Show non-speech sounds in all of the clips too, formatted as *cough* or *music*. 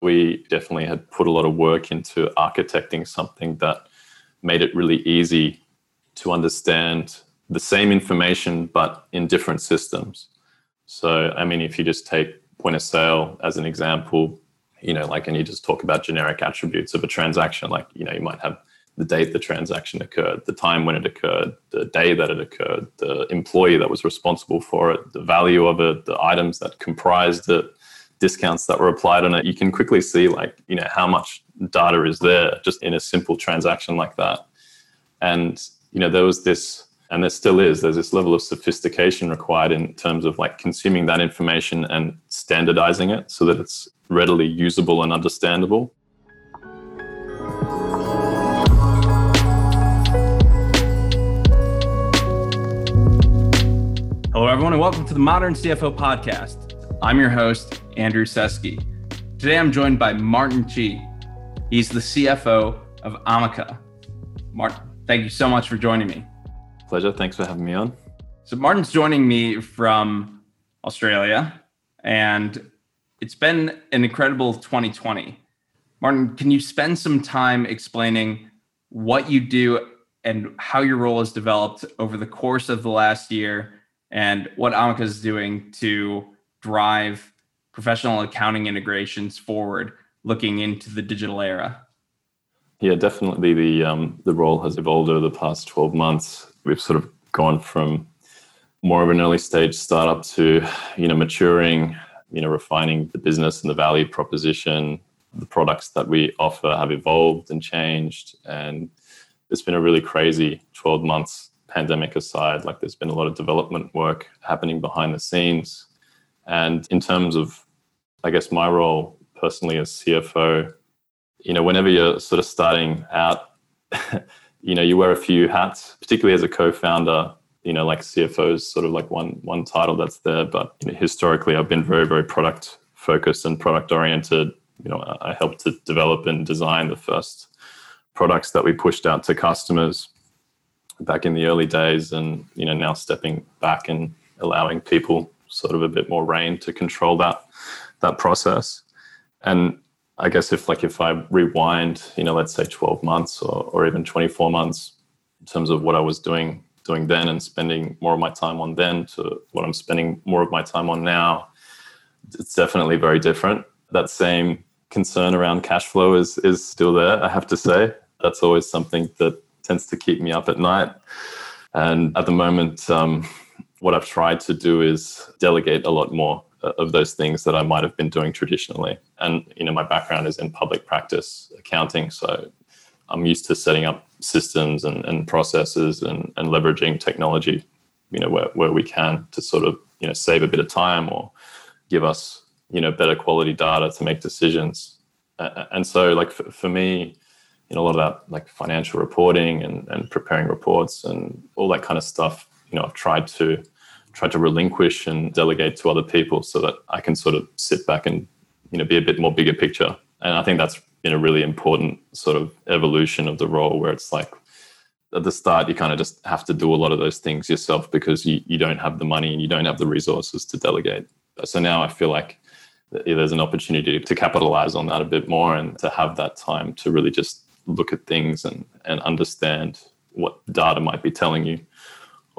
we definitely had put a lot of work into architecting something that made it really easy to understand the same information but in different systems. So, I mean, if you just take point of sale as an example, you know, like, and you just talk about generic attributes of a transaction, like, you know, you might have the date the transaction occurred, the time when it occurred, the day that it occurred, the employee that was responsible for it, the value of it, the items that comprised it, discounts that were applied on it. You can quickly see, like, you know, how much data is there just in a simple transaction like that. And, you know, there was this and there still is there's this level of sophistication required in terms of like consuming that information and standardizing it so that it's readily usable and understandable hello everyone and welcome to the modern cfo podcast i'm your host andrew seski today i'm joined by martin chee he's the cfo of amaka martin thank you so much for joining me Pleasure. Thanks for having me on. So, Martin's joining me from Australia, and it's been an incredible 2020. Martin, can you spend some time explaining what you do and how your role has developed over the course of the last year and what Amaka is doing to drive professional accounting integrations forward looking into the digital era? Yeah, definitely the um, the role has evolved over the past 12 months. We've sort of gone from more of an early stage startup to you know maturing you know refining the business and the value proposition. The products that we offer have evolved and changed and it's been a really crazy 12 months pandemic aside. Like there's been a lot of development work happening behind the scenes and in terms of i guess my role personally as cfo you know whenever you're sort of starting out *laughs* you know you wear a few hats particularly as a co-founder you know like cfo is sort of like one one title that's there. But you know, historically i've been very very product focused and product oriented. You know i helped to develop and design the first products that we pushed out to customers back in the early days and you know now stepping back and allowing people sort of a bit more reign to control that that process and I guess if like if I rewind, you know, let's say 12 months or, or even 24 months in terms of what I was doing doing then and spending more of my time on then to what I'm spending more of my time on now, it's definitely very different. That same concern around cash flow is is still there, I have to say. That's always something that tends to keep me up at night. And at the moment, um, what I've tried to do is delegate a lot more uh, of those things that I might have been doing traditionally. And you know, my background is in public practice accounting, so I'm used to setting up systems and, and processes and, and leveraging technology, you know, where, where we can to sort of you know save a bit of time or give us you know better quality data to make decisions. And so, like for, for me, you know, a lot of that like financial reporting and, and preparing reports and all that kind of stuff, you know, I've tried to try to relinquish and delegate to other people so that I can sort of sit back and you know be a bit more bigger picture. And I think that's been a really important sort of evolution of the role where it's like at the start you kind of just have to do a lot of those things yourself because you, you don't have the money and you don't have the resources to delegate. So now I feel like there's an opportunity to capitalize on that a bit more and to have that time to really just look at things and, and understand what data might be telling you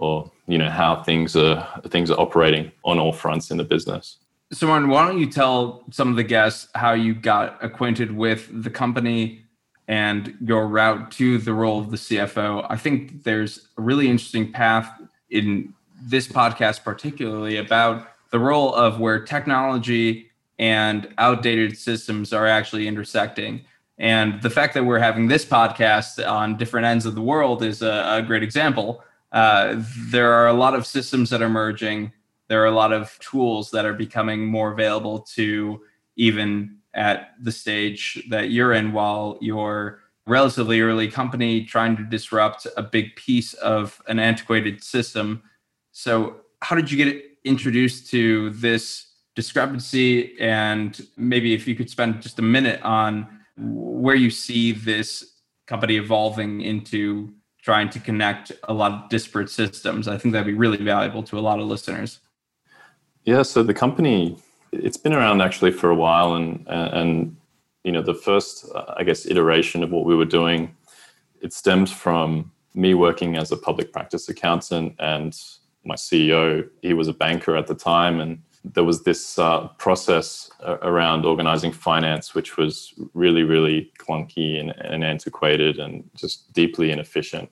or you know how things are things are operating on all fronts in the business. So, Martin, why don't you tell some of the guests how you got acquainted with the company and your route to the role of the CFO? I think there's a really interesting path in this podcast, particularly about the role of where technology and outdated systems are actually intersecting. And the fact that we're having this podcast on different ends of the world is a, a great example uh, there are a lot of systems that are merging. There are a lot of tools that are becoming more available to even at the stage that you're in while you're relatively early company trying to disrupt a big piece of an antiquated system. So, how did you get introduced to this discrepancy? And maybe if you could spend just a minute on where you see this company evolving into trying to connect a lot of disparate systems. I think that'd be really valuable to a lot of listeners. Yeah, so the company it's been around actually for a while, and and you know, the first, uh, I guess, iteration of what we were doing, it stems from me working as a public practice accountant and my CEO, he was a banker at the time. And there was this uh, process around organizing finance, which was really, really clunky and, and antiquated and just deeply inefficient.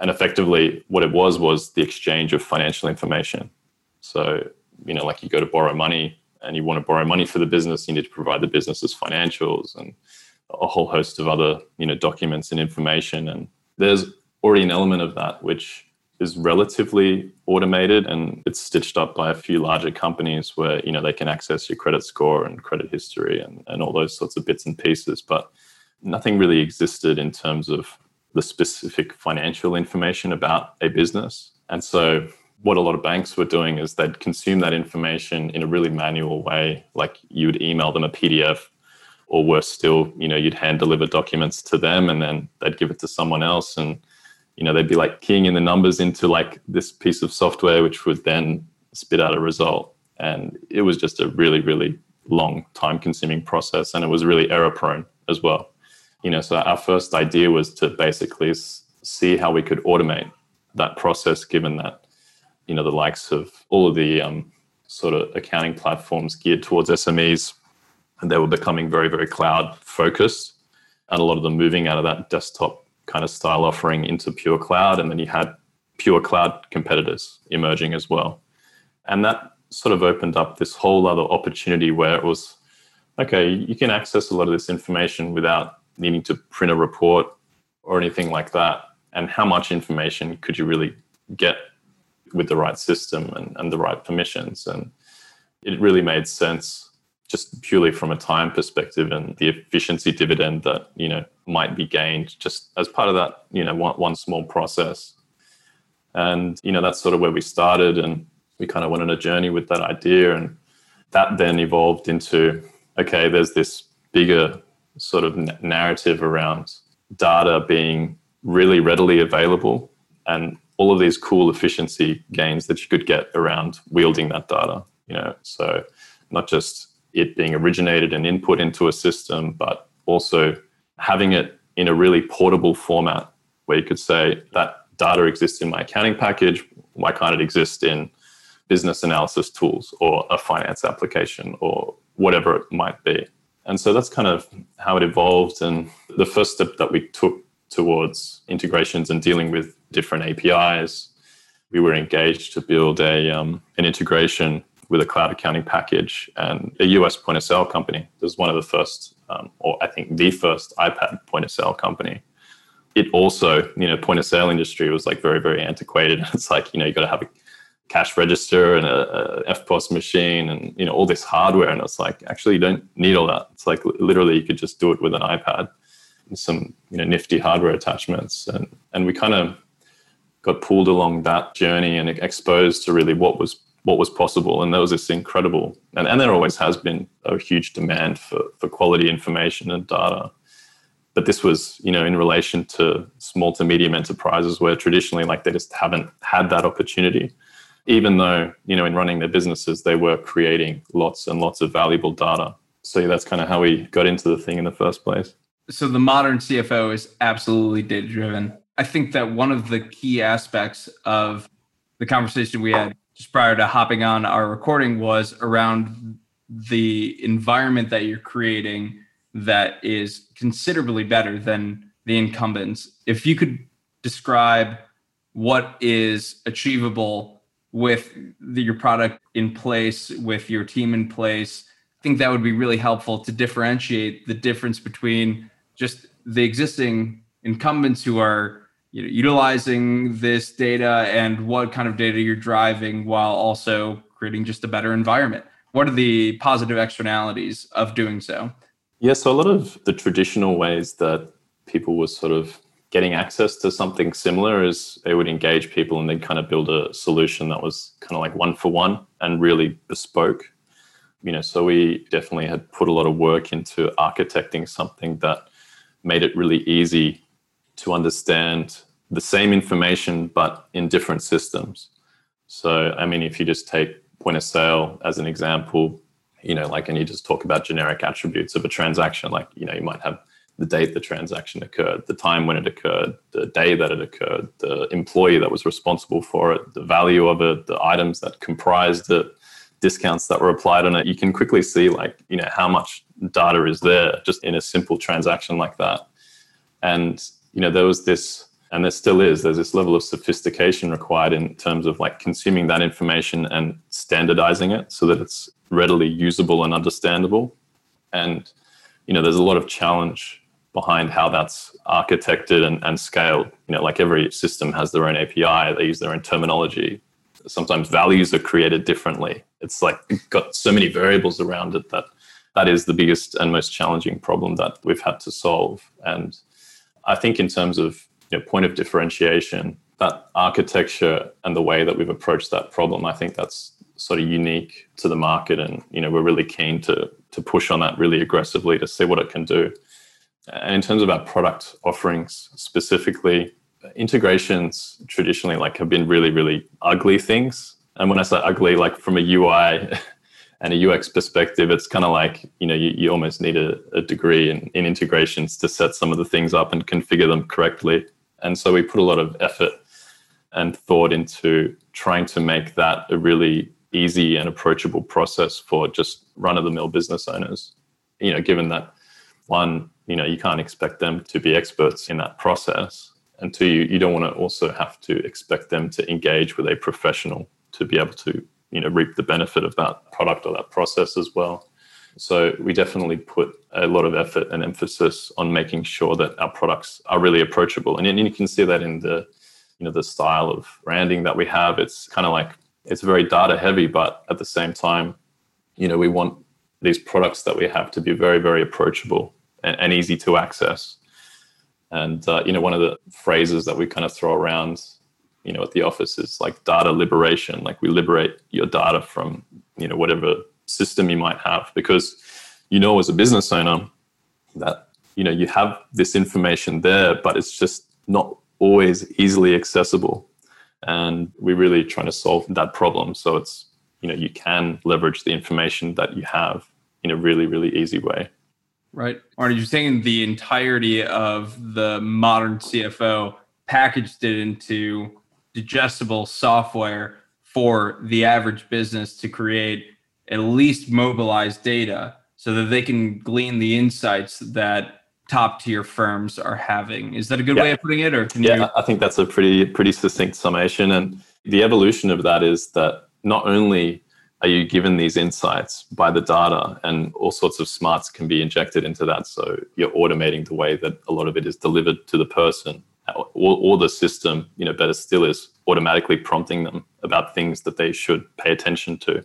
And effectively, what it was was the exchange of financial information. So, you know, like you go to borrow money and you want to borrow money for the business, you need to provide the business's financials and a whole host of other, you know, documents and information. And there's already an element of that which is relatively automated and it's stitched up by a few larger companies where you know they can access your credit score and credit history and, and all those sorts of bits and pieces but nothing really existed in terms of the specific financial information about a business. And so what a lot of banks were doing is they'd consume that information in a really manual way like you'd email them a pdf or worse still you know you'd hand deliver documents to them and then they'd give it to someone else and you know they'd be like keying in the numbers into like this piece of software which would then spit out a result. And it was just a really really long time consuming process and it was really error prone as well. You know so our first idea was to basically see how we could automate that process given that you know the likes of all of the um, sort of accounting platforms geared towards smes and they were becoming very very cloud focused and a lot of them moving out of that desktop kind of style offering into pure cloud. And then you had pure cloud competitors emerging as well. And that sort of opened up this whole other opportunity where it was okay, you can access a lot of this information without needing to print a report or anything like that. And how much information could you really get with the right system and, and the right permissions? And it really made sense just purely from a time perspective and the efficiency dividend that you know might be gained just as part of that you know one, one small process. And you know that's sort of where we started and we kind of went on a journey with that idea and that then evolved into okay there's this bigger sort of narrative around data being really readily available and all of these cool efficiency gains that you could get around wielding that data you know. So not just it being originated and input into a system, but also having it in a really portable format where you could say that data exists in my accounting package. Why can't it exist in business analysis tools or a finance application or whatever it might be? And so that's kind of how it evolved. And the first step that we took towards integrations and dealing with different APIs, we were engaged to build a um, an integration with a cloud accounting package and a US point of sale company. It was one of the first, um, or I think the first iPad point of sale company. It also, you know, point of sale industry was like very, very antiquated. *laughs* It's like, you know, you got to have a cash register and a, a EFTPOS machine and, you know, all this hardware. And it's like, actually, you don't need all that. It's like literally you could just do it with an iPad and some, you know, nifty hardware attachments. And, and we kind of got pulled along that journey and exposed to really what was what was possible. And there was this incredible, and, and there always has been a huge demand for, for quality information and data. But this was, you know, in relation to small to medium enterprises where traditionally, like, they just haven't had that opportunity. Even though, you know, in running their businesses, they were creating lots and lots of valuable data. So that's kind of how we got into the thing in the first place. So the modern CFO is absolutely data driven. I think that one of the key aspects of the conversation we had just prior to hopping on our recording was around the environment that you're creating that is considerably better than the incumbents. If you could describe what is achievable with the, your product in place, with your team in place, I think that would be really helpful to differentiate the difference between just the existing incumbents who are you know, utilizing this data and what kind of data you're driving while also creating just a better environment. What are the positive externalities of doing so? Yeah, so a lot of the traditional ways that people were sort of getting access to something similar is they would engage people and they'd kind of build a solution that was kind of like one for one and really bespoke. You know, so we definitely had put a lot of work into architecting something that made it really easy to understand the same information but in different systems. So, I mean, if you just take point of sale as an example, you know, like, and you just talk about generic attributes of a transaction, like, you know, you might have the date the transaction occurred, the time when it occurred, the day that it occurred, the employee that was responsible for it, the value of it, the items that comprised it, discounts that were applied on it. You can quickly see, like, you know, how much data is there just in a simple transaction like that. And, you know, there was this and there still is there's this level of sophistication required in terms of like consuming that information and standardizing it so that it's readily usable and understandable. And you know there's a lot of challenge behind how that's architected and, and scaled. You know like every system has their own api they use their own terminology. Sometimes values are created differently. It's like got so many variables around it that that is the biggest and most challenging problem that we've had to solve. And i think in terms of you know, point of differentiation, that architecture and the way that we've approached that problem, I think that's sort of unique to the market. And, you know, we're really keen to, to push on that really aggressively to see what it can do. And in terms of our product offerings specifically, integrations traditionally like have been really, really ugly things. And when I say ugly, like from a UI and a UX perspective, it's kind of like, you know, you, you almost need a, a degree in, in integrations to set some of the things up and configure them correctly. And so we put a lot of effort and thought into trying to make that a really easy and approachable process for just run of the mill business owners. You know, given that one, you know, you can't expect them to be experts in that process. And two, you, you don't want to also have to expect them to engage with a professional to be able to, you know, reap the benefit of that product or that process as well. So we definitely put a lot of effort and emphasis on making sure that our products are really approachable. And, and you can see that in the, you know, the style of branding that we have. It's kind of like it's very data heavy, but at the same time, you know, we want these products that we have to be very, very approachable and, and easy to access. And uh, you know, one of the phrases that we kind of throw around, you know, at the office is like data liberation. Like we liberate your data from you know whatever system you might have because you know as a business owner that you know you have this information there but it's just not always easily accessible. And we're really trying to solve that problem. So it's you know you can leverage the information that you have in a really really easy way. Right. Arnie, you're saying the entirety of the modern cfo packaged it into digestible software for the average business to create at least mobilize data so that they can glean the insights that top tier firms are having. Is that a good yeah. way of putting it, or can yeah, you? I think that's a pretty pretty succinct summation. And the evolution of that is that not only are you given these insights by the data, and all sorts of smarts can be injected into that, so you're automating the way that a lot of it is delivered to the person. Or, the system, you know, better still is automatically prompting them about things that they should pay attention to.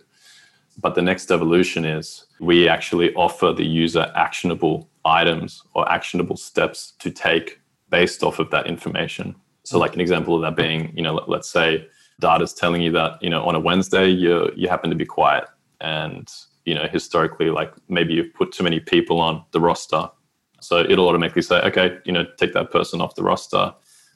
But the next evolution is we actually offer the user actionable items or actionable steps to take based off of that information. So, like an example of that being, you know, let, us say data is telling you that, you know, on a Wednesday you you happen to be quiet, and you know, historically, like maybe you've put too many people on the roster, so it'll automatically say, okay, you know, take that person off the roster.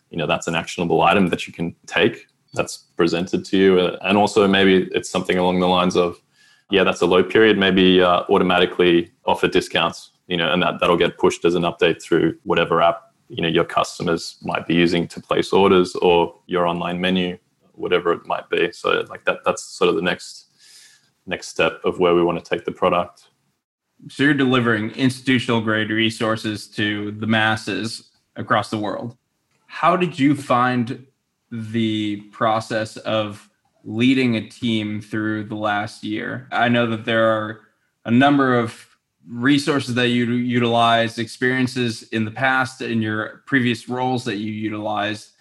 You know, that's an actionable item that you can take that's presented to you, and also maybe it's something along the lines of yeah, that's a low period, maybe uh, automatically offer discounts, you know, and that, that'll get pushed as an update through whatever app, you know, your customers might be using to place orders or your online menu, whatever it might be. So like that, that's sort of the next, next step of where we want to take the product. So you're delivering institutional grade resources to the masses across the world. How did you find the process of leading a team through the last year. I know that there are a number of resources that you utilize, experiences in the past in your previous roles that you utilize,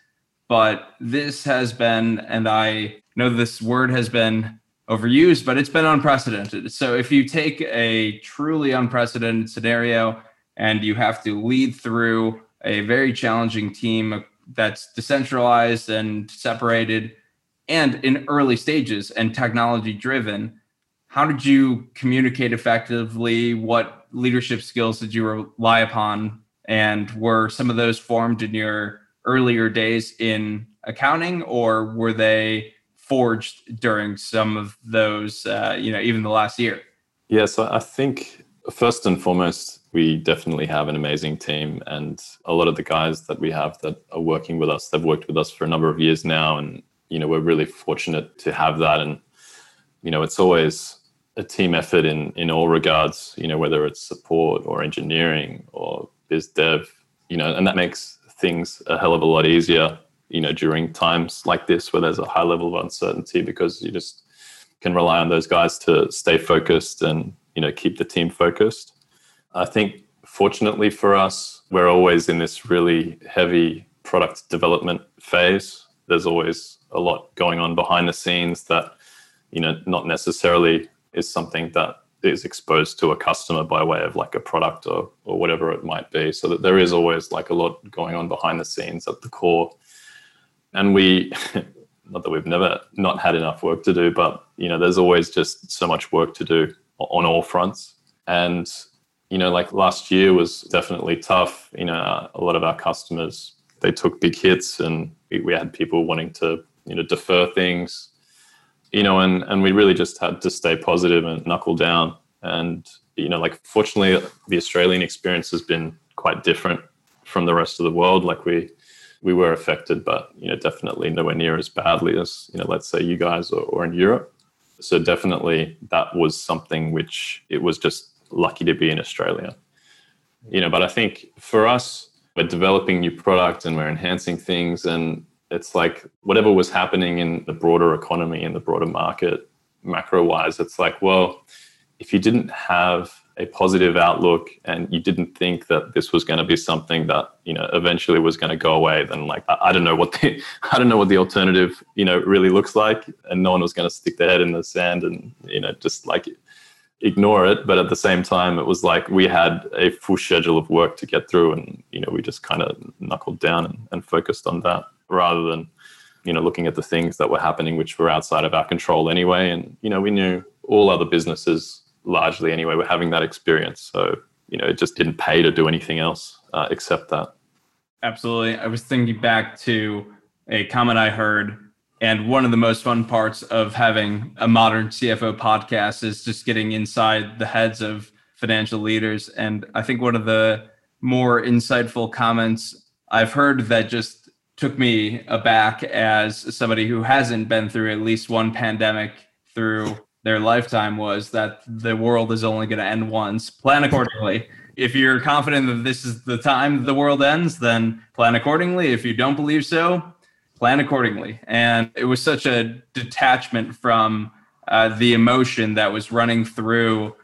but this has been, and I know this word has been overused, but it's been unprecedented. So if you take a truly unprecedented scenario and you have to lead through a very challenging team that's decentralized and separated and in early stages and technology driven how did you communicate effectively what leadership skills did you rely upon and were some of those formed in your earlier days in accounting or were they forged during some of those uh, you know even the last year Yeah, so I think first and foremost, we definitely have an amazing team. And a lot of the guys that we have that are working with us, they've worked with us for a number of years now. And, you know, we're really fortunate to have that. And, you know, it's always a team effort in, in all regards, you know, whether it's support or engineering or biz dev, you know, and that makes things a hell of a lot easier, you know, during times like this where there's a high level of uncertainty because you just can rely on those guys to stay focused and you know keep the team focused. I think fortunately for us, we're always in this really heavy product development phase. There's always a lot going on behind the scenes that you know not necessarily is something that is exposed to a customer by way of like a product or or whatever it might be. So that there is always like a lot going on behind the scenes at the core. And we *laughs* not that we've never not had enough work to do, but you know, there's always just so much work to do on all fronts. And you know, like last year was definitely tough. You know, a lot of our customers they took big hits, and we had people wanting to you know defer things. You know, and and we really just had to stay positive and knuckle down. And you know, like fortunately, the Australian experience has been quite different from the rest of the world. Like we we were affected, but you know, definitely nowhere near as badly as you know, let's say you guys or, or in Europe. So definitely that was something which it was just lucky to be in Australia. You know, but I think for us, we're developing new products and we're enhancing things and it's like whatever was happening in the broader economy in the broader market macro wise it's like well if you didn't have a positive outlook and you didn't think that this was going to be something that you know eventually was going to go away then like I, don't know what the *laughs* i don't know what the alternative you know really looks like and no one was going to stick their head in the sand and you know just like ignore it. But at the same time it was like we had a full schedule of work to get through and you know we just kind of knuckled down and, and focused on that rather than you know looking at the things that were happening which were outside of our control anyway. And you know we knew all other businesses largely anyway were having that experience. So you know, it just didn't pay to do anything else uh, except that. Absolutely. I was thinking back to a comment I heard, and one of the most fun parts of having a modern CFO podcast is just getting inside the heads of financial leaders. And I think one of the more insightful comments I've heard that just took me aback as somebody who hasn't been through at least one pandemic through their lifetime was that the world is only going to end once. Plan accordingly. If you're confident that this is the time the world ends, then plan accordingly. If you don't believe so, plan accordingly. And it was such a detachment from uh, the emotion that was running through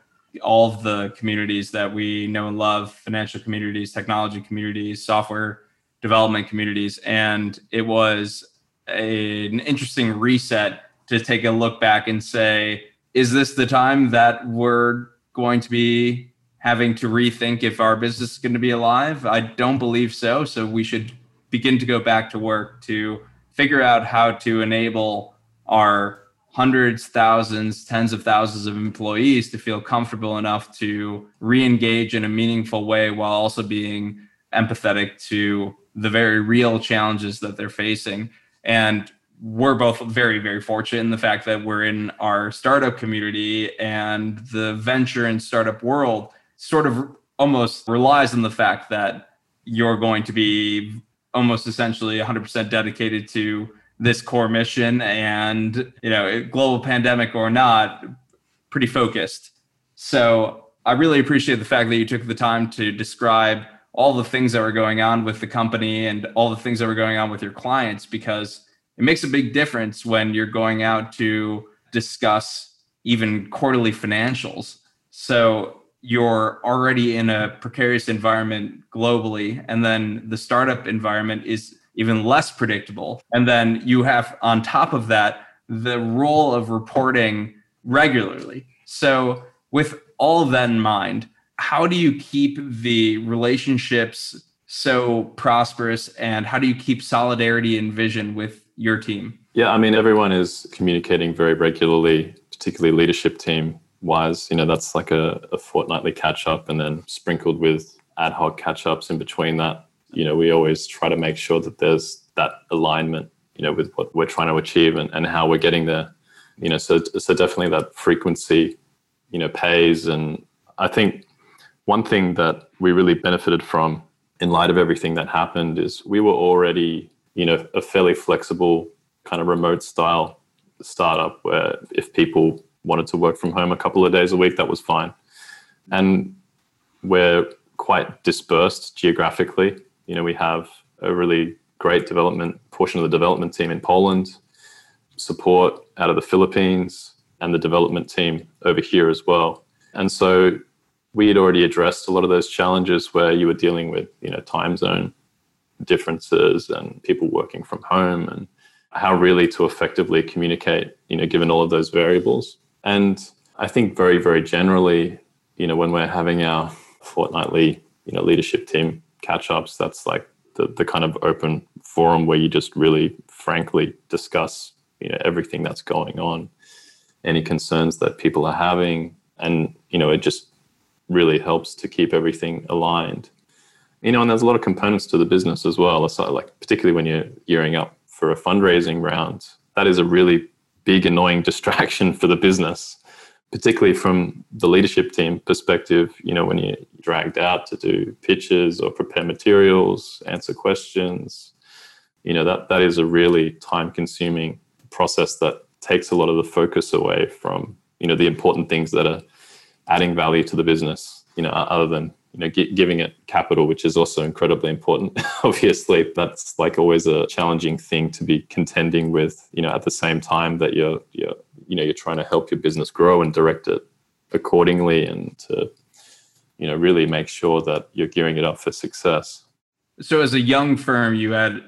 all of the communities that we know and love financial communities, technology communities, software development communities. And it was a, an interesting reset to take a look back and say, is this the time that we're going to be having to rethink if our business is going to be alive? I don't believe so. So we should begin to go back to work to figure out how to enable our hundreds, thousands, tens of thousands of employees to feel comfortable enough to re engage in a meaningful way while also being empathetic to the very real challenges that they're facing. And we're both very very fortunate in the fact that we're in our startup community and the venture and startup world sort of almost relies on the fact that you're going to be almost essentially 100% dedicated to this core mission and you know global pandemic or not pretty focused. So i really appreciate the fact that you took the time to describe all the things that were going on with the company and all the things that were going on with your clients because it makes a big difference when you're going out to discuss even quarterly financials. So you're already in a precarious environment globally, and then the startup environment is even less predictable. And then you have, on top of that, the role of reporting regularly. So, with all that in mind, how do you keep the relationships so prosperous and how do you keep solidarity and vision with your team? Yeah, I mean, everyone is communicating very regularly, particularly leadership team wise. You know, that's like a, a fortnightly catch up and then sprinkled with ad hoc catch ups in between that. You know, we always try to make sure that there's that alignment, you know, with what we're trying to achieve and, and how we're getting there. You know, so so definitely that frequency you know, pays. And I think one thing that we really benefited from in light of everything that happened is we were already, you know, a fairly flexible kind of remote style startup where if people wanted to work from home a couple of days a week, that was fine. And we're quite dispersed geographically. You know, we have a really great development portion of the development team in Poland, support out of the Philippines, and the development team over here as well. And so we had already addressed a lot of those challenges where you were dealing with you know time zone differences and people working from home and how really to effectively communicate you know given all of those variables. And i think very very generally you know when we're having our fortnightly you know leadership team catch ups that's like the, the kind of open forum where you just really frankly discuss you know everything that's going on any concerns that people are having. And you know it just really helps to keep everything aligned. You know, and there's a lot of components to the business as well. So like particularly when you're gearing up for a fundraising round, that is a really big annoying *laughs* distraction for the business, particularly from the leadership team perspective. You know, when you're dragged out to do pitches or prepare materials, answer questions, you know that that is a really time consuming process that takes a lot of the focus away from you know the important things that are adding value to the business, you know, other than you know giving it capital, which is also incredibly important. *laughs* Obviously, that's like always a challenging thing to be contending with. You know, at the same time that you're you're you know you're trying to help your business grow and direct it accordingly, and to you know really make sure that you're gearing it up for success. So, as a young firm, you had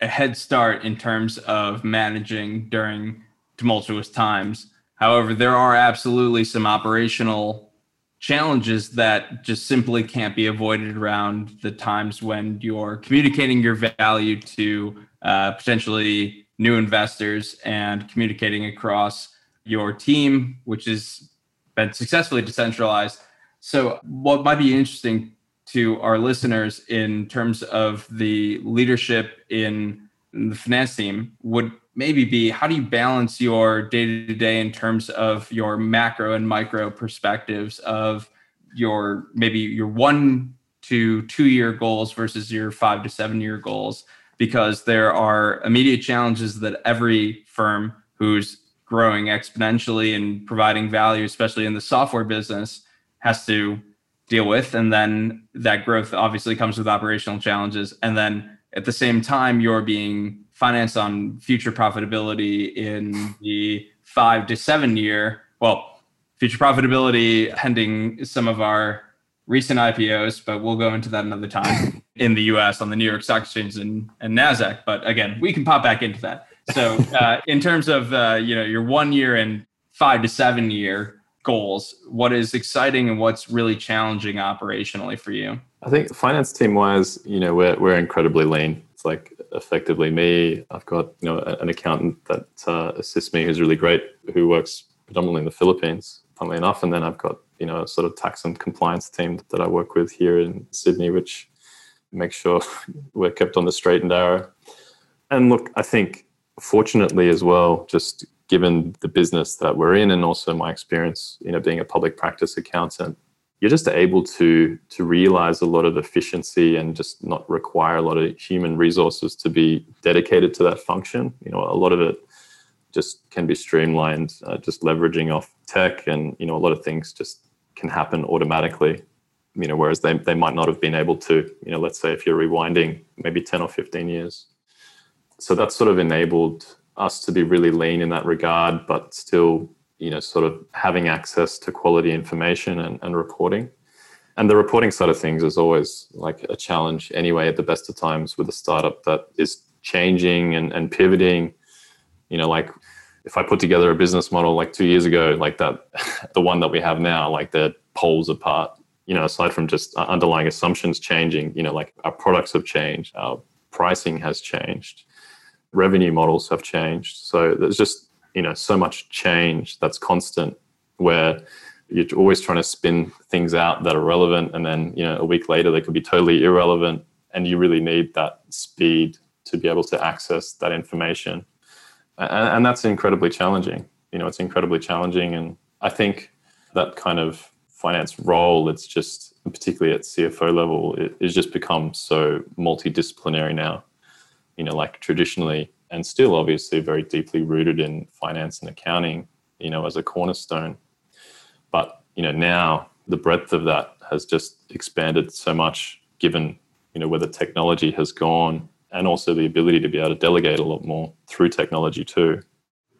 a head start in terms of managing during tumultuous times However, there are absolutely some operational challenges that just simply can't be avoided around the times when you're communicating your value to uh, potentially new investors and communicating across your team, which has been successfully decentralized. So, what might be interesting to our listeners in terms of the leadership in the finance team would maybe be how do you balance your day to day in terms of your macro and micro perspectives of your maybe your one to two year goals versus your five to seven year goals? Because there are immediate challenges that every firm who's growing exponentially and providing value especially in the software business has to deal with. And then that growth obviously comes with operational challenges. And then at the same time you're being financed on future profitability in the five to seven year well future profitability pending some of our recent ipos but we'll go into that another time *laughs* in the us on the new york stock exchange and, and nasdaq. But again we can pop back into that. So uh, in terms of uh, you know your one year and five to seven year goals what is exciting and what's really challenging operationally for you? I think finance team wise, you know, we're we're incredibly lean. It's like effectively me. I've got you know an accountant that uh, assists me, who's really great, who works predominantly in the Philippines, funnily enough. And then I've got you know a sort of tax and compliance team that I work with here in Sydney, which makes sure *laughs* we're kept on the straight and narrow. And look, I think fortunately as well, just given the business that we're in, and also my experience, you know, being a public practice accountant, you're just able to to realize a lot of efficiency and just not require a lot of human resources to be dedicated to that function. You know a lot of it just can be streamlined uh, just leveraging off tech and you know a lot of things just can happen automatically. You know whereas they, they might not have been able to you know let's say if you're rewinding maybe 10 or 15 years. So that's sort of enabled us to be really lean in that regard but still you know, sort of having access to quality information and, and reporting. And the reporting side of things is always like a challenge anyway at the best of times with a startup that is changing and, and pivoting. You know, like if I put together a business model like two years ago, like that, *laughs* the one that we have now, like they're poles apart. You know, aside from just uh, underlying assumptions changing, you know, like our products have changed, our pricing has changed, revenue models have changed. So there's just you know so much change that's constant where you're always trying to spin things out that are relevant and then you know a week later they could be totally irrelevant and you really need that speed to be able to access that information and, and that's incredibly challenging you know it's incredibly challenging and i think that kind of finance role, it's just particularly at CFO level, it, it's just become so multidisciplinary now. You know, like traditionally, and still obviously very deeply rooted in finance and accounting, you know, as a cornerstone. But you know, now the breadth of that has just expanded so much, given you know where the technology has gone, and also the ability to be able to delegate a lot more through technology too.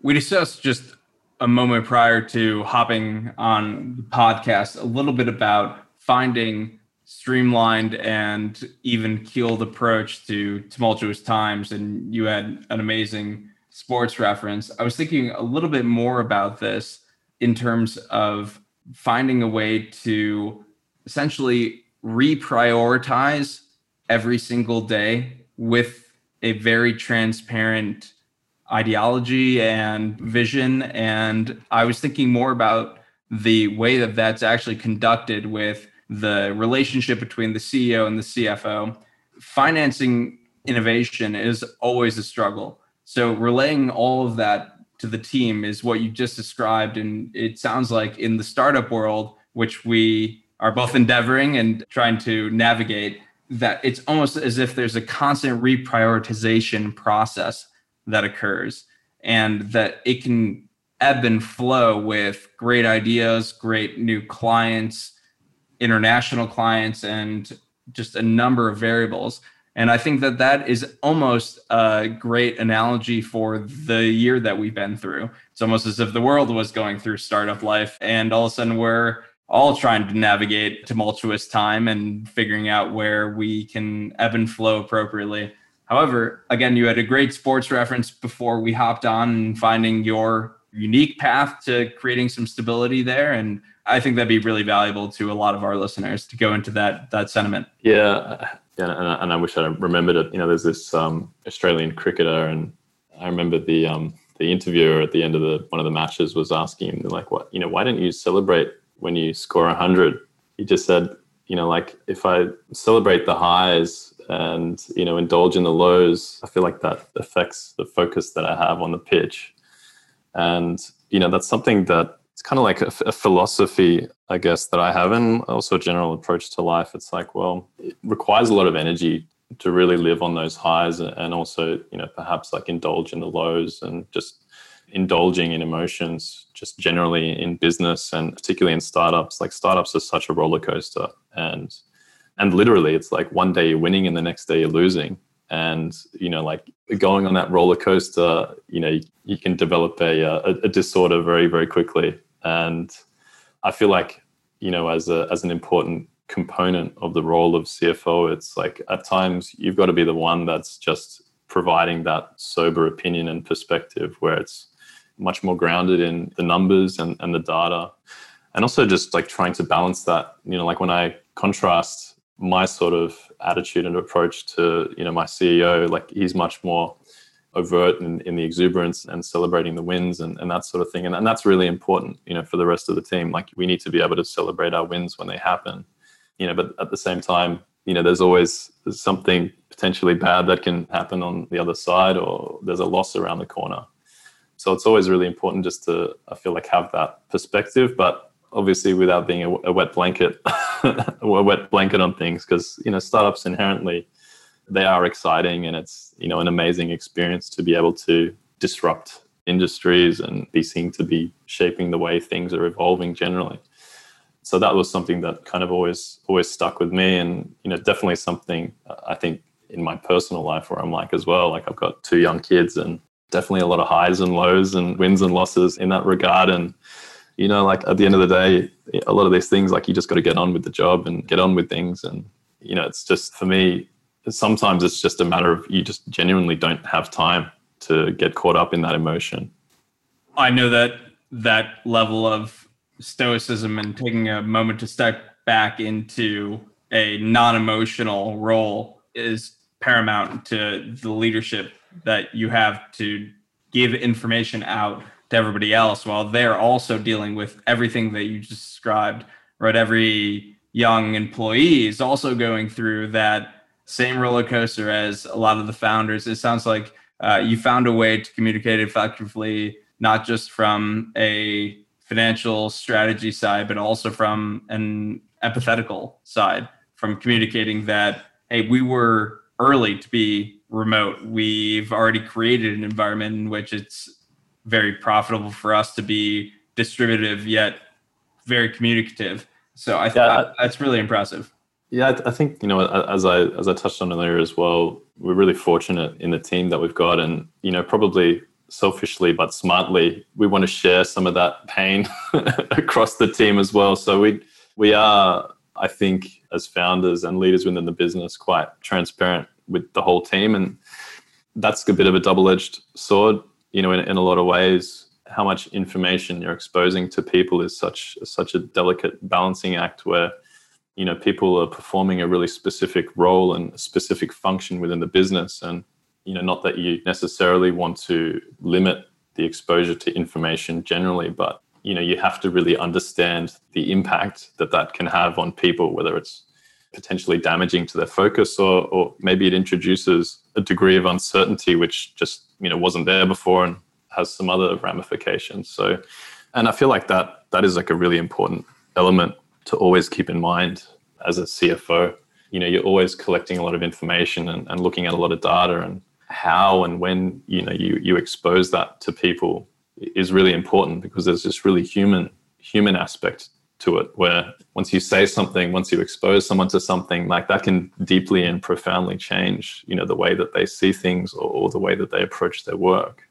We discussed just a moment prior to hopping on the podcast a little bit about finding streamlined and even keeled approach to tumultuous times and you had an amazing sports reference i was thinking a little bit more about this in terms of finding a way to essentially reprioritize every single day with a very transparent ideology and vision. And I was thinking more about the way that that's actually conducted with the relationship between the CEO and the CFO. Financing innovation is always a struggle. So relaying all of that to the team is what you just described. And it sounds like in the startup world, which we are both endeavoring and trying to navigate, that it's almost as if there's a constant reprioritization process that occurs and that it can ebb and flow with great ideas, great new clients, international clients, and just a number of variables. And I think that that is almost a great analogy for the year that we've been through. It's almost as if the world was going through startup life, and all of a sudden we're all trying to navigate tumultuous time and figuring out where we can ebb and flow appropriately. However, again, you had a great sports reference before we hopped on and finding your unique path to creating some stability there. And I think that'd be really valuable to a lot of our listeners to go into that that sentiment. Yeah, yeah, and, I wish I remembered it. You know, there's this um, Australian cricketer, and I remember the um, the interviewer at the end of the one of the matches was asking him like, "What? You know, why don't you celebrate when you score a hundred?" He just said, "You know, like if I celebrate the highs." and you know indulge in the lows i feel like that affects the focus that i have on the pitch and you know that's something that it's kind of like a, a philosophy i guess that i have and also a general approach to life. It's like well it requires a lot of energy to really live on those highs and also you know perhaps like indulge in the lows and just indulging in emotions just generally in business and particularly in startups. Like startups are such a roller coaster and and literally it's like one day you're winning and the next day you're losing. And you know like going on that roller coaster you know you, you can develop a, a, a disorder very very quickly and i feel like you know as a as an important component of the role of cfo it's like at times you've got to be the one that's just providing that sober opinion and perspective where it's much more grounded in the numbers and, and the data. And also just like trying to balance that you know like when i contrast my sort of attitude and approach to you know my CEO, like he's much more overt in, in the exuberance and celebrating the wins and, and that sort of thing. And, and that's really important, you know, for the rest of the team. Like we need to be able to celebrate our wins when they happen, you know, but at the same time, you know, there's always something potentially bad that can happen on the other side or there's a loss around the corner. So it's always really important just to, I feel like, have that perspective. But obviously without being a, a wet blanket, *laughs* a wet blanket on things, because you know startups inherently they are exciting and it's you know an amazing experience to be able to disrupt industries and be seen to be shaping the way things are evolving generally. So that was something that kind of always always stuck with me, and you know definitely something uh, I think in my personal life where I'm like as well. Like I've got two young kids and definitely a lot of highs and lows and wins and losses in that regard and you know, like at the end of the day, a lot of these things, like you just got to get on with the job and get on with things. And, you know, it's just for me, sometimes it's just a matter of you just genuinely don't have time to get caught up in that emotion. I know that that level of stoicism and taking a moment to step back into a non emotional role is paramount to the leadership that you have to give information out to everybody else while they're also dealing with everything that you just described right every young employee is also going through that same roller coaster as a lot of the founders it sounds like uh, you found a way to communicate effectively not just from a financial strategy side, but also from an empathetical side, from communicating that, hey, we were early to be remote. We've already created an environment in which it's very profitable for us to be distributive yet very communicative. So I think yeah, that's really impressive. Yeah, I think you know as I as I touched on earlier as well, we're really fortunate in the team that we've got, and you know probably selfishly but smartly, we want to share some of that pain *laughs* across the team as well. So we we are, I think, as founders and leaders within the business, quite transparent with the whole team, and that's a bit of a double-edged sword. You know, in, in a lot of ways, how much information you're exposing to people is such such a delicate balancing act where you know people are performing a really specific role and a specific function within the business. And you know not that you necessarily want to limit the exposure to information generally but you know you have to really understand the impact that that can have on people whether it's potentially damaging to their focus or or maybe it introduces a degree of uncertainty which just you know wasn't there before and has some other ramifications. So and i feel like that that is like a really important element to always keep in mind as a cfo you know you're always collecting a lot of information and, and looking at a lot of data and how and when you know you you expose that to people is really important because there's this really human human aspect to it where once you say something once you expose someone to something like that can deeply and profoundly change you know the way that they see things or, or the way that they approach their work.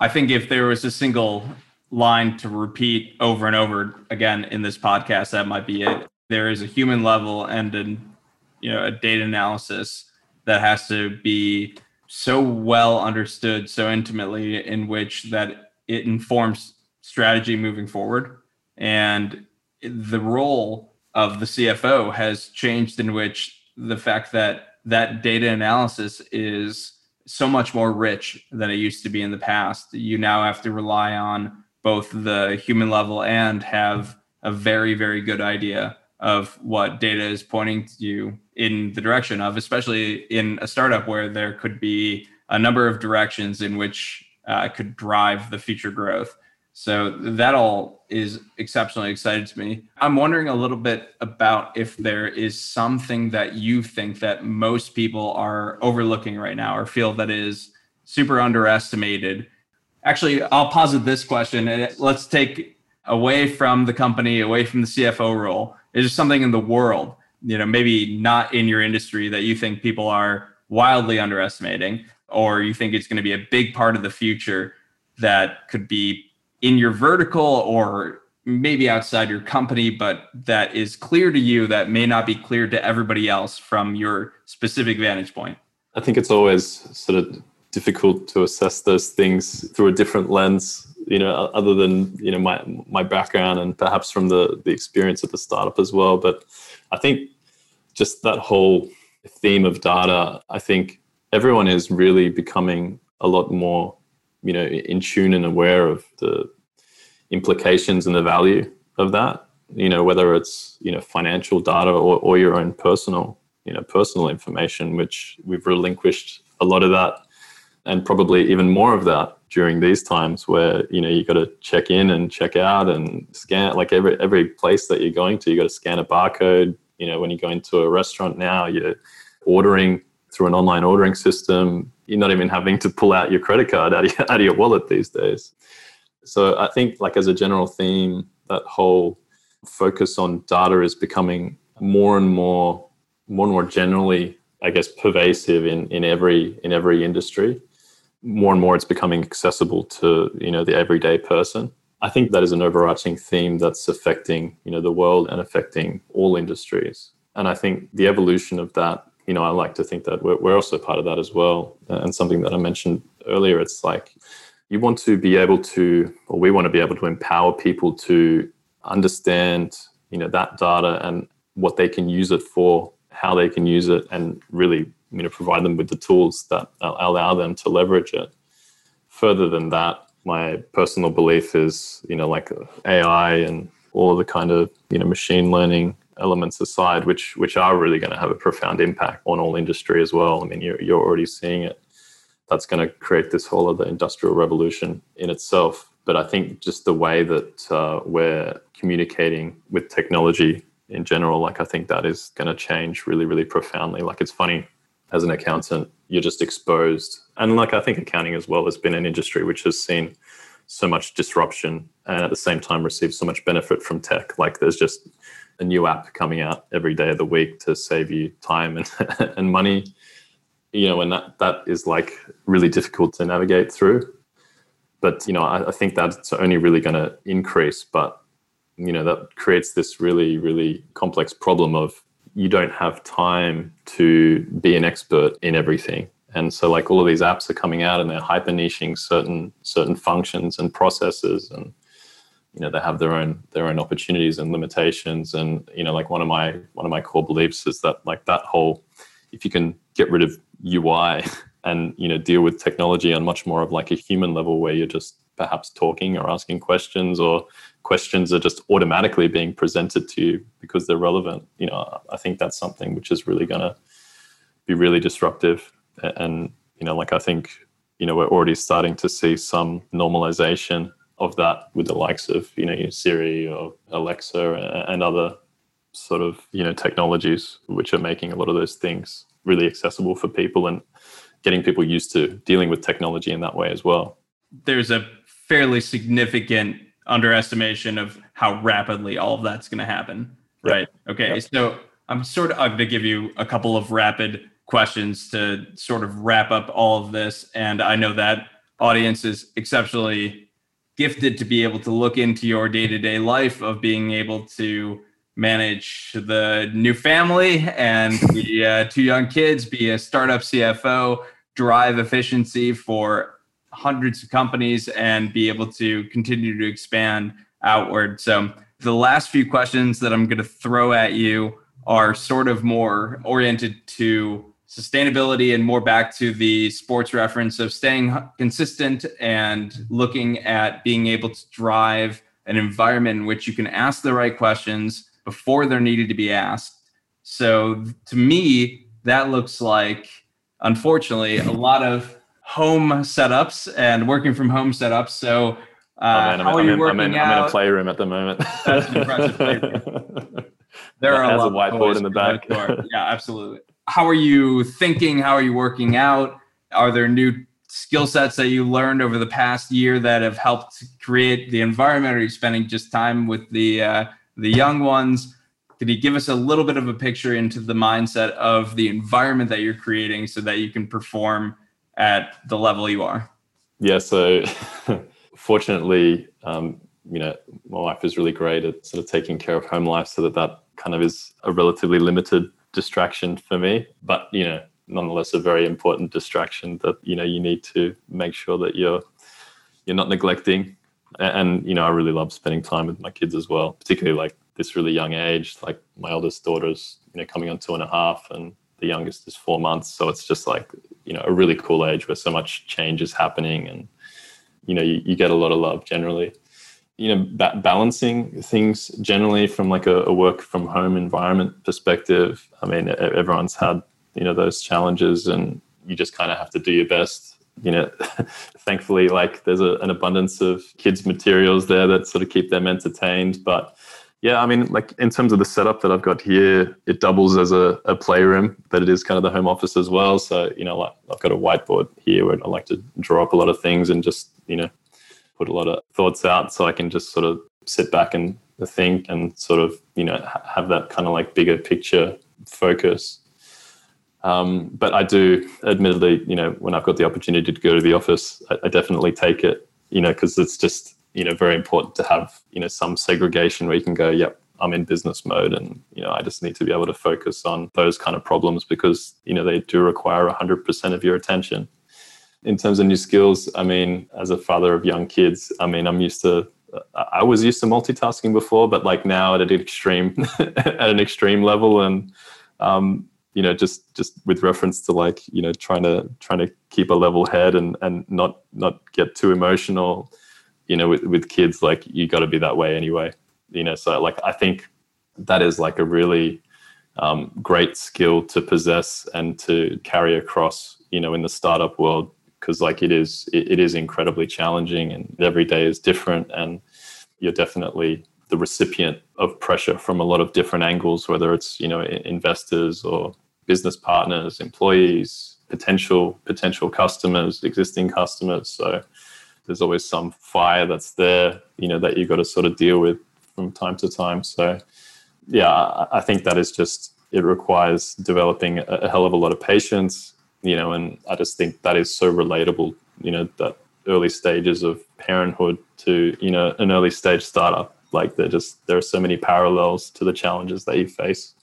I think if there was a single line to repeat over and over again in this podcast. That might be it. There is a human level and an you know a data analysis that has to be so well understood so intimately in which that it informs strategy moving forward. And the role of the CFO has changed in which the fact that that data analysis is so much more rich than it used to be in the past. You now have to rely on both the human level and have a very very good idea of what data is pointing to you in the direction of, especially in a startup where there could be a number of directions in which uh, could drive the future growth. So that all is exceptionally exciting to me. I'm wondering a little bit about if there is something that you think that most people are overlooking right now or feel that is super underestimated. Actually, I'll posit this question and let's take away from the company, away from the CFO role. Is there something in the world you know maybe not in your industry that you think people are wildly underestimating or you think it's going to be a big part of the future that could be in your vertical or maybe outside your company but that is clear to you that may not be clear to everybody else from your specific vantage point i think it's always sort of difficult to assess those things through a different lens you know other than you know my my background and perhaps from the the experience at the startup as well but i think just that whole theme of data, I think everyone is really becoming a lot more, you know, in tune and aware of the implications and the value of that. You know, whether it's you know financial data or, or your own personal, you know, personal information, which we've relinquished a lot of that, and probably even more of that during these times where you know you got to check in and check out and scan like every every place that you're going to you got to scan a barcode you know, when you go into a restaurant now, you're ordering through an online ordering system. You're not even having to pull out your credit card out of your, *laughs* out of your wallet these days. So I think, like as a general theme, that whole focus on data is becoming more and more, more and more generally, I guess, pervasive in in every in every industry. More and more, it's becoming accessible to you know the everyday person. I think that is an overarching theme that's affecting, you know, the world and affecting all industries. And I think the evolution of that, you know, I like to think that we're, we're also part of that as well. And something that I mentioned earlier, it's like you want to be able to, or we want to be able to empower people to understand, you know, that data and what they can use it for, how they can use it, and really, you know, provide them with the tools that allow them to leverage it. Further than that, my personal belief is, you know, like AI and all the kind of, you know, machine learning elements aside, which which are really going to have a profound impact on all industry as well. I mean, you're you're already seeing it. That's going to create this whole other industrial revolution in itself. but I think just the way that uh, we're communicating with technology in general, like I think that is going to change really, really profoundly. Like it's funny as an accountant, you're just exposed, and like I think accounting as well has been an industry which has seen so much disruption and at the same time received so much benefit from tech. Like there's just a new app coming out every day of the week to save you time and, *laughs* and money. You know, and that that is like really difficult to navigate through. But you know, I, I think that's only really going to increase. But you know, that creates this really, really complex problem of you don't have time to be an expert in everything. And so like all of these apps are coming out and they're hyper niching certain certain functions and processes and you know they have their own their own opportunities and limitations and you know like one of my one of my core beliefs is that like that whole if you can get rid of ui *laughs* and you know deal with technology on much more of like a human level where you're just perhaps talking or asking questions or questions are just automatically being presented to you because they're relevant you know i think that's something which is really going to be really disruptive and you know like i think you know we're already starting to see some normalization of that with the likes of you know Siri or Alexa and other sort of you know technologies which are making a lot of those things really accessible for people and getting people used to dealing with technology in that way as well. There's a fairly significant underestimation of how rapidly all of that's going to happen. Right. Yep. Okay. Yep. So I'm sort of going to give you a couple of rapid questions to sort of wrap up all of this. And I know that audience is exceptionally gifted to be able to look into your day-to-day life of being able to manage the new family and the uh, two young kids be a startup cfo drive efficiency for hundreds of companies and be able to continue to expand outward so the last few questions that i'm going to throw at you are sort of more oriented to sustainability and more back to the sports reference of staying consistent and looking at being able to drive an environment in which you can ask the right questions before they're needed to be asked. So to me, that looks like, unfortunately, a lot of home setups and working from home setups. So uh, oh, man, how I'm, are you I'm working in, I'm in, out? I'm in a playroom at the moment. That's an impressive playroom. *laughs* There are a, lot a whiteboard in the back. yeah, absolutely how are you thinking? How are you working out? Are there new skill sets that you learned over the past year that have helped create the environment? Are you spending just time with the uh, the young ones? Could you give us a little bit of a picture into the mindset of the environment that you're creating so that you can perform at the level you are? Yeah. So, *laughs* fortunately, um, you know, my wife is really great at sort of taking care of home life, so that that kind of is a relatively limited distraction for me, but you know, nonetheless a very important distraction that you know you need to make sure that you're you're not neglecting. And you know, I really love spending time with my kids as well, particularly like this really young age. Like my eldest daughter's you know coming on two and a half, and the youngest is four months. So it's just like you know a really cool age where so much change is happening, and you know you, you get a lot of love generally you know ba- balancing things generally from like a, a, work from home environment perspective i mean everyone's had you know those challenges and you just kind of have to do your best you know *laughs* thankfully like there's a, an abundance of kids materials there that sort of keep them entertained but yeah i mean like in terms of the setup that i've got here it doubles as a, a playroom but it is kind of the home office as well so you know like i've got a whiteboard here where i like to draw up a lot of things and just you know put a lot of thoughts out so I can just sort of sit back and think and sort of, you know, have that kind of like bigger picture focus. Um, but I do, admittedly, you know, when I've got the opportunity to go to the office, I, I definitely take it, you know, because it's just, you know, very important to have, you know, some segregation where you can go, yep, I'm in business mode and, you know, I just need to be able to focus on those kind of problems because, you know, they do require 100% of your attention in terms of new skills, I mean, as a father of young kids, I mean, I'm used to. I was used to multitasking before, but like now at an extreme, *laughs* at an extreme level, and um, you know, just just with reference to like you know trying to trying to keep a level head and and not not get too emotional, you know, with with kids, like you got to be that way anyway, you know. So like I think that is like a really um, great skill to possess and to carry across, you know, in the startup world because like it is it, it is incredibly challenging and every day is different and you're definitely the recipient of pressure from a lot of different angles whether it's you know investors or business partners employees potential potential customers existing customers so there's always some fire that's there you know that you've got to sort of deal with from time to time so yeah i think that is just it requires developing a, hell of a lot of patience, you know, and I just think that is so relatable, you know, that early stages of parenthood to, you know, an early stage startup. Like there just there are so many parallels to the challenges that you face.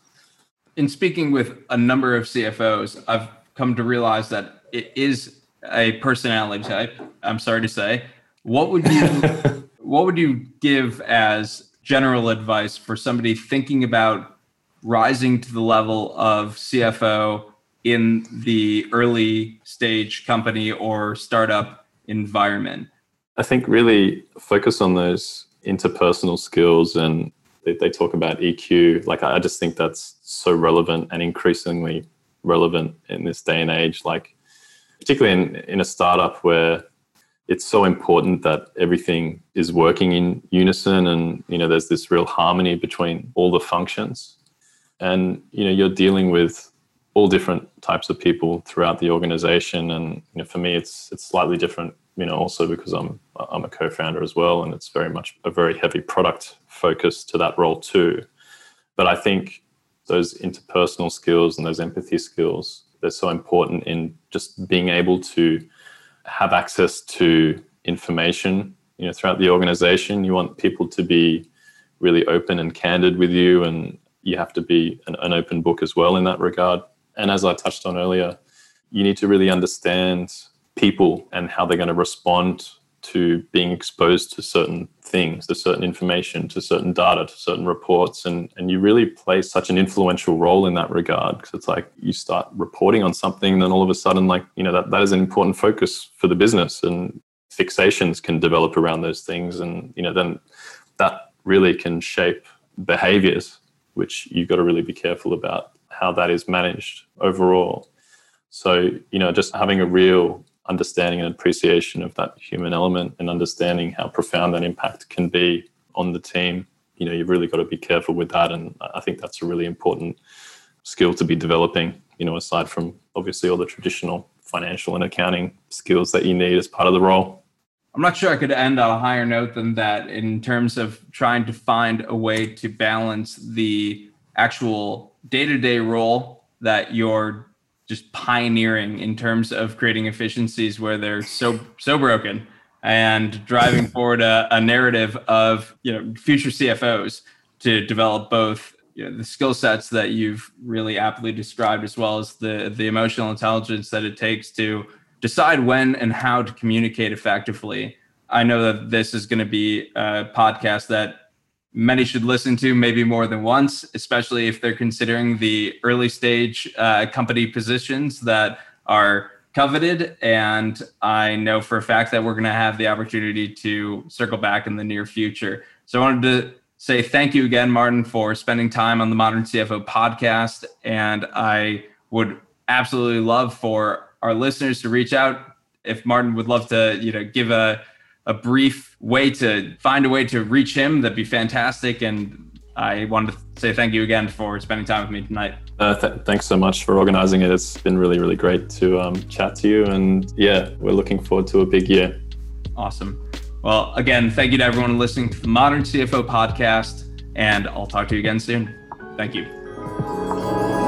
In speaking with a number of CFOs, I've come to realize that it is a personality type. I'm sorry to say. What would you *laughs* what would you give as general advice for somebody thinking about rising to the level of CFO in the early stage company or startup environment? I think really focus on those interpersonal skills and they, they talk about EQ. Like, I just think that's so relevant and increasingly relevant in this day and age. Like, particularly in, in a startup where it's so important that everything is working in unison and you know there's this real harmony between all the functions. And you know you're dealing with all different types of people throughout the organization. And you know for me it's it's slightly different you know also because i'm i'm a co-founder as well and it's very much a very heavy product focus to that role too. But i think those interpersonal skills and those empathy skills they're so important in just being able to have access to information you know throughout the organization you want people to be really open and candid with you and you have to be an, an open book as well in that regard. And as I touched on earlier, you need to really understand people and how they're going to respond to being exposed to certain things, to certain information, to certain data, to certain reports. And, and you really play such an influential role in that regard because it's like you start reporting on something, then all of a sudden, like, you know, that, that is an important focus for the business and fixations can develop around those things. And, you know, then that really can shape behaviors which you've got to really be careful about how that is managed overall. So, you know, just having a real understanding and appreciation of that human element and understanding how profound that impact can be on the team, you know, you've really got to be careful with that. And I think that's a really important skill to be developing, you know, aside from obviously all the traditional financial and accounting skills that you need as part of the role. I'm not sure I could end on a higher note than that in terms of trying to find a way to balance the actual day to day role that you're just pioneering in terms of creating efficiencies where they're so so broken and driving *laughs* forward a, a narrative of you know future CFOs to develop both you know, the skill sets that you've really aptly described as well as the the emotional intelligence that it takes to decide when and how to communicate effectively. I know that this is going to be a podcast that many should listen to maybe more than once, especially if they're considering the early stage uh, company positions that are coveted. And I know for a fact that we're going to have the opportunity to circle back in the near future. So I wanted to say thank you again, Martin, for spending time on the Modern CFO podcast. And I would absolutely love for our listeners to reach out. If Martin would love to, you know, give a a brief way to find a way to reach him, that'd be fantastic. And I wanted to say thank you again for spending time with me tonight. Uh, th- thanks so much for organizing it. It's been really, really great to um, chat to you. And yeah, we're looking forward to a big year. Awesome. Well, again, thank you to everyone listening to the Modern CFO podcast. And I'll talk to you again soon. Thank you.